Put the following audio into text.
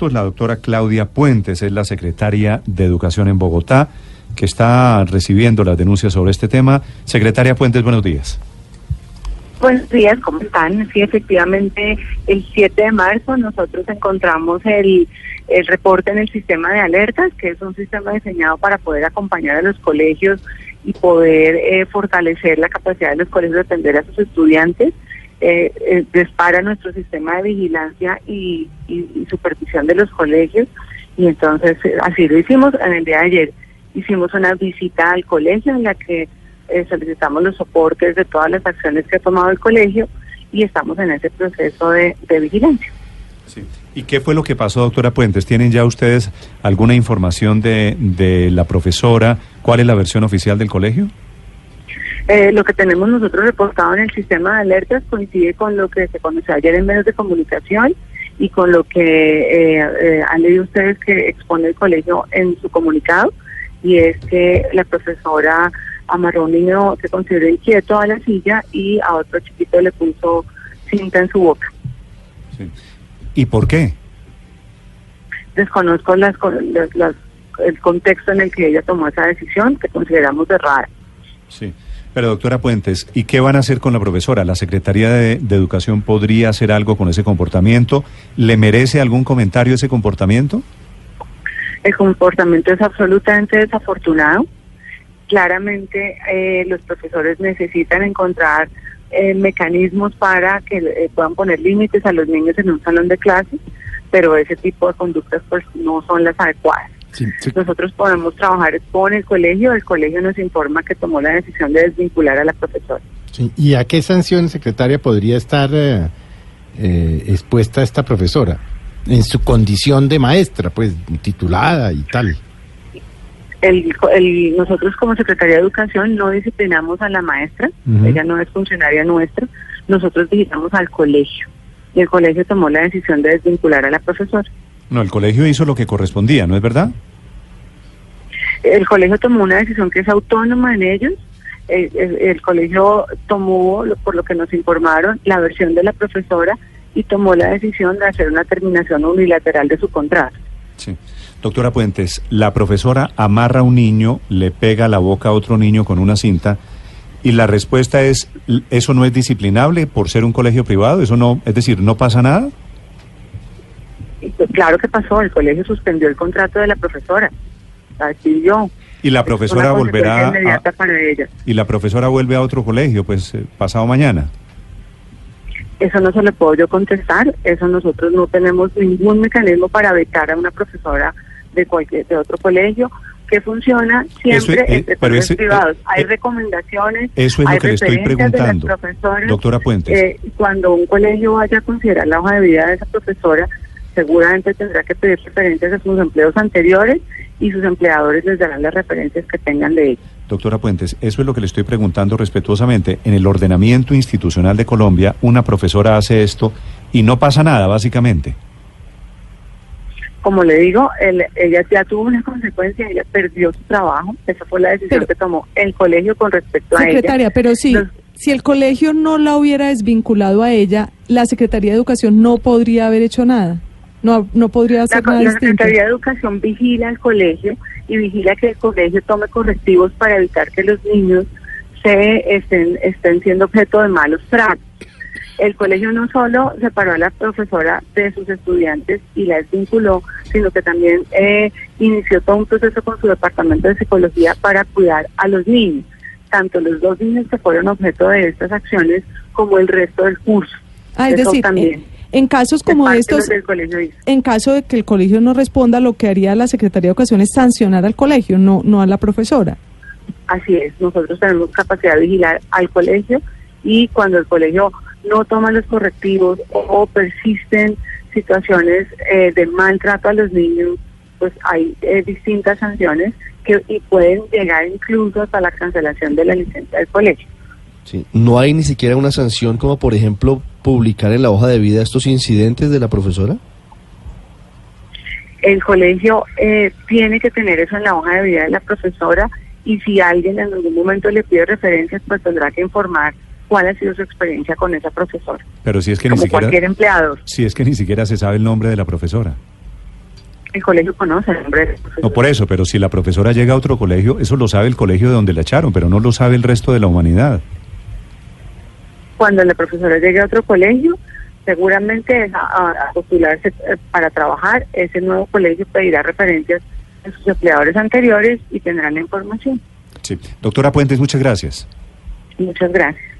La doctora Claudia Puentes es la secretaria de Educación en Bogotá, que está recibiendo las denuncias sobre este tema. Secretaria Puentes, buenos días. Buenos días, ¿cómo están? Sí, efectivamente, el 7 de marzo nosotros encontramos el, el reporte en el sistema de alertas, que es un sistema diseñado para poder acompañar a los colegios y poder eh, fortalecer la capacidad de los colegios de atender a sus estudiantes eh, eh, dispara nuestro sistema de vigilancia y, supervisión de los colegios y entonces eh, así lo hicimos en el día de ayer. Hicimos una visita al colegio en la que eh, solicitamos los soportes de todas las acciones que ha tomado el colegio y estamos en ese proceso de, vigilancia. Sí. ¿Y qué fue lo que pasó, doctora Puentes? ¿Tienen ya ustedes alguna información de, de la profesora? ¿Cuál es la versión oficial del colegio? Eh, lo que tenemos nosotros reportado en el sistema de alertas coincide con lo que se conoció ayer en medios de comunicación y con lo que eh, eh, han leído ustedes que expone el colegio en su comunicado, y es que la profesora amarró a un niño que consideró inquieto a la silla y a otro chiquito le puso cinta en su boca. ¿Y por qué? Desconozco las, el contexto en el que ella tomó esa decisión, que consideramos errada. Sí. Pero doctora Puentes, ¿y qué van a hacer con la profesora? ¿La Secretaría de, Educación podría hacer algo con ese comportamiento? ¿Le merece algún comentario ese comportamiento? El comportamiento es absolutamente desafortunado. Claramente eh, los profesores necesitan encontrar eh, mecanismos para que eh, puedan poner límites a los niños en un salón de clases, pero ese tipo de conductas pues no son las adecuadas. Nosotros podemos trabajar con el colegio, el colegio nos informa que tomó la decisión de desvincular a la profesora. ¿Y a qué sanción, secretaria, podría estar eh, eh, expuesta esta profesora? En su condición de maestra, pues titulada y tal. El, nosotros como Secretaría de Educación no disciplinamos a la maestra, ella no es funcionaria nuestra, nosotros visitamos al colegio y el colegio tomó la decisión de desvincular a la profesora. No, el colegio hizo lo que correspondía, ¿no es verdad? El colegio tomó una decisión que es autónoma en ellos. El, colegio tomó, por lo que nos informaron, la versión de la profesora y tomó la decisión de hacer una terminación unilateral de su contrato. Sí. Doctora Puentes, la profesora amarra a un niño, le pega la boca a otro niño con una cinta y la respuesta es, ¿eso no es disciplinable por ser un colegio privado? ¿Eso no, es decir, no pasa nada? Claro que pasó, el colegio suspendió el contrato de la profesora, así yo. Y la profesora volverá y la profesora vuelve a otro colegio, pues eh, pasado mañana. Eso no se le puedo yo contestar, eso nosotros no tenemos ningún mecanismo para vetar a una profesora de cualquier de otro colegio que funciona siempre en eh, privados. hay eh, recomendaciones. Eso es lo que le estoy preguntando, doctora Puentes. cuando un colegio vaya a considerar la hoja de vida de esa profesora, seguramente tendrá que pedir referencias a sus empleos anteriores y sus empleadores les darán las referencias que tengan de ellos. Doctora Puentes, eso es lo que le estoy preguntando respetuosamente. En el ordenamiento institucional de Colombia, una profesora hace esto y no pasa nada, básicamente. Como le digo, ella ya tuvo una consecuencia, ella perdió su trabajo, esa fue la decisión que tomó el colegio con respecto a ella. Secretaria, pero sí, si el colegio no la hubiera desvinculado a ella, la Secretaría de Educación no podría haber hecho nada. No, no podría ser la, La Secretaría de Educación vigila al colegio y vigila que el colegio tome correctivos para evitar que los niños se estén, estén siendo objeto de malos tratos. El colegio no solo separó a la profesora de sus estudiantes y la desvinculó, sino que también eh, inició todo un proceso con su departamento de psicología para cuidar a los niños, tanto los dos niños que fueron objeto de estas acciones como el resto del curso. Ah, es decir, también. En casos como estos, en caso de que el colegio no responda, lo que haría la Secretaría de Educación es sancionar al colegio, no, no a la profesora. Así es, nosotros tenemos capacidad de vigilar al colegio y cuando el colegio no toma los correctivos o, persisten situaciones eh, de maltrato a los niños, pues hay eh, distintas sanciones que y pueden llegar incluso hasta la cancelación de la licencia del colegio. Sí, no hay ni siquiera una sanción como por ejemplo publicar en la hoja de vida estos incidentes de la profesora? El colegio eh, tiene que tener eso en la hoja de vida de la profesora y si alguien en algún momento le pide referencias, pues tendrá que informar cuál ha sido su experiencia con esa profesora. Pero si es que ni siquiera cualquier empleado. Si es que ni siquiera se sabe el nombre de la profesora. el colegio conoce el nombre No, por eso, pero si la profesora llega a otro colegio, eso lo sabe el colegio de donde la echaron, pero no lo sabe el resto de la humanidad. Cuando la profesora llegue a otro colegio, seguramente a, postularse eh, para trabajar, ese nuevo colegio pedirá referencias de sus empleadores anteriores y tendrán la información. Sí. Doctora Puentes, muchas gracias. Muchas gracias.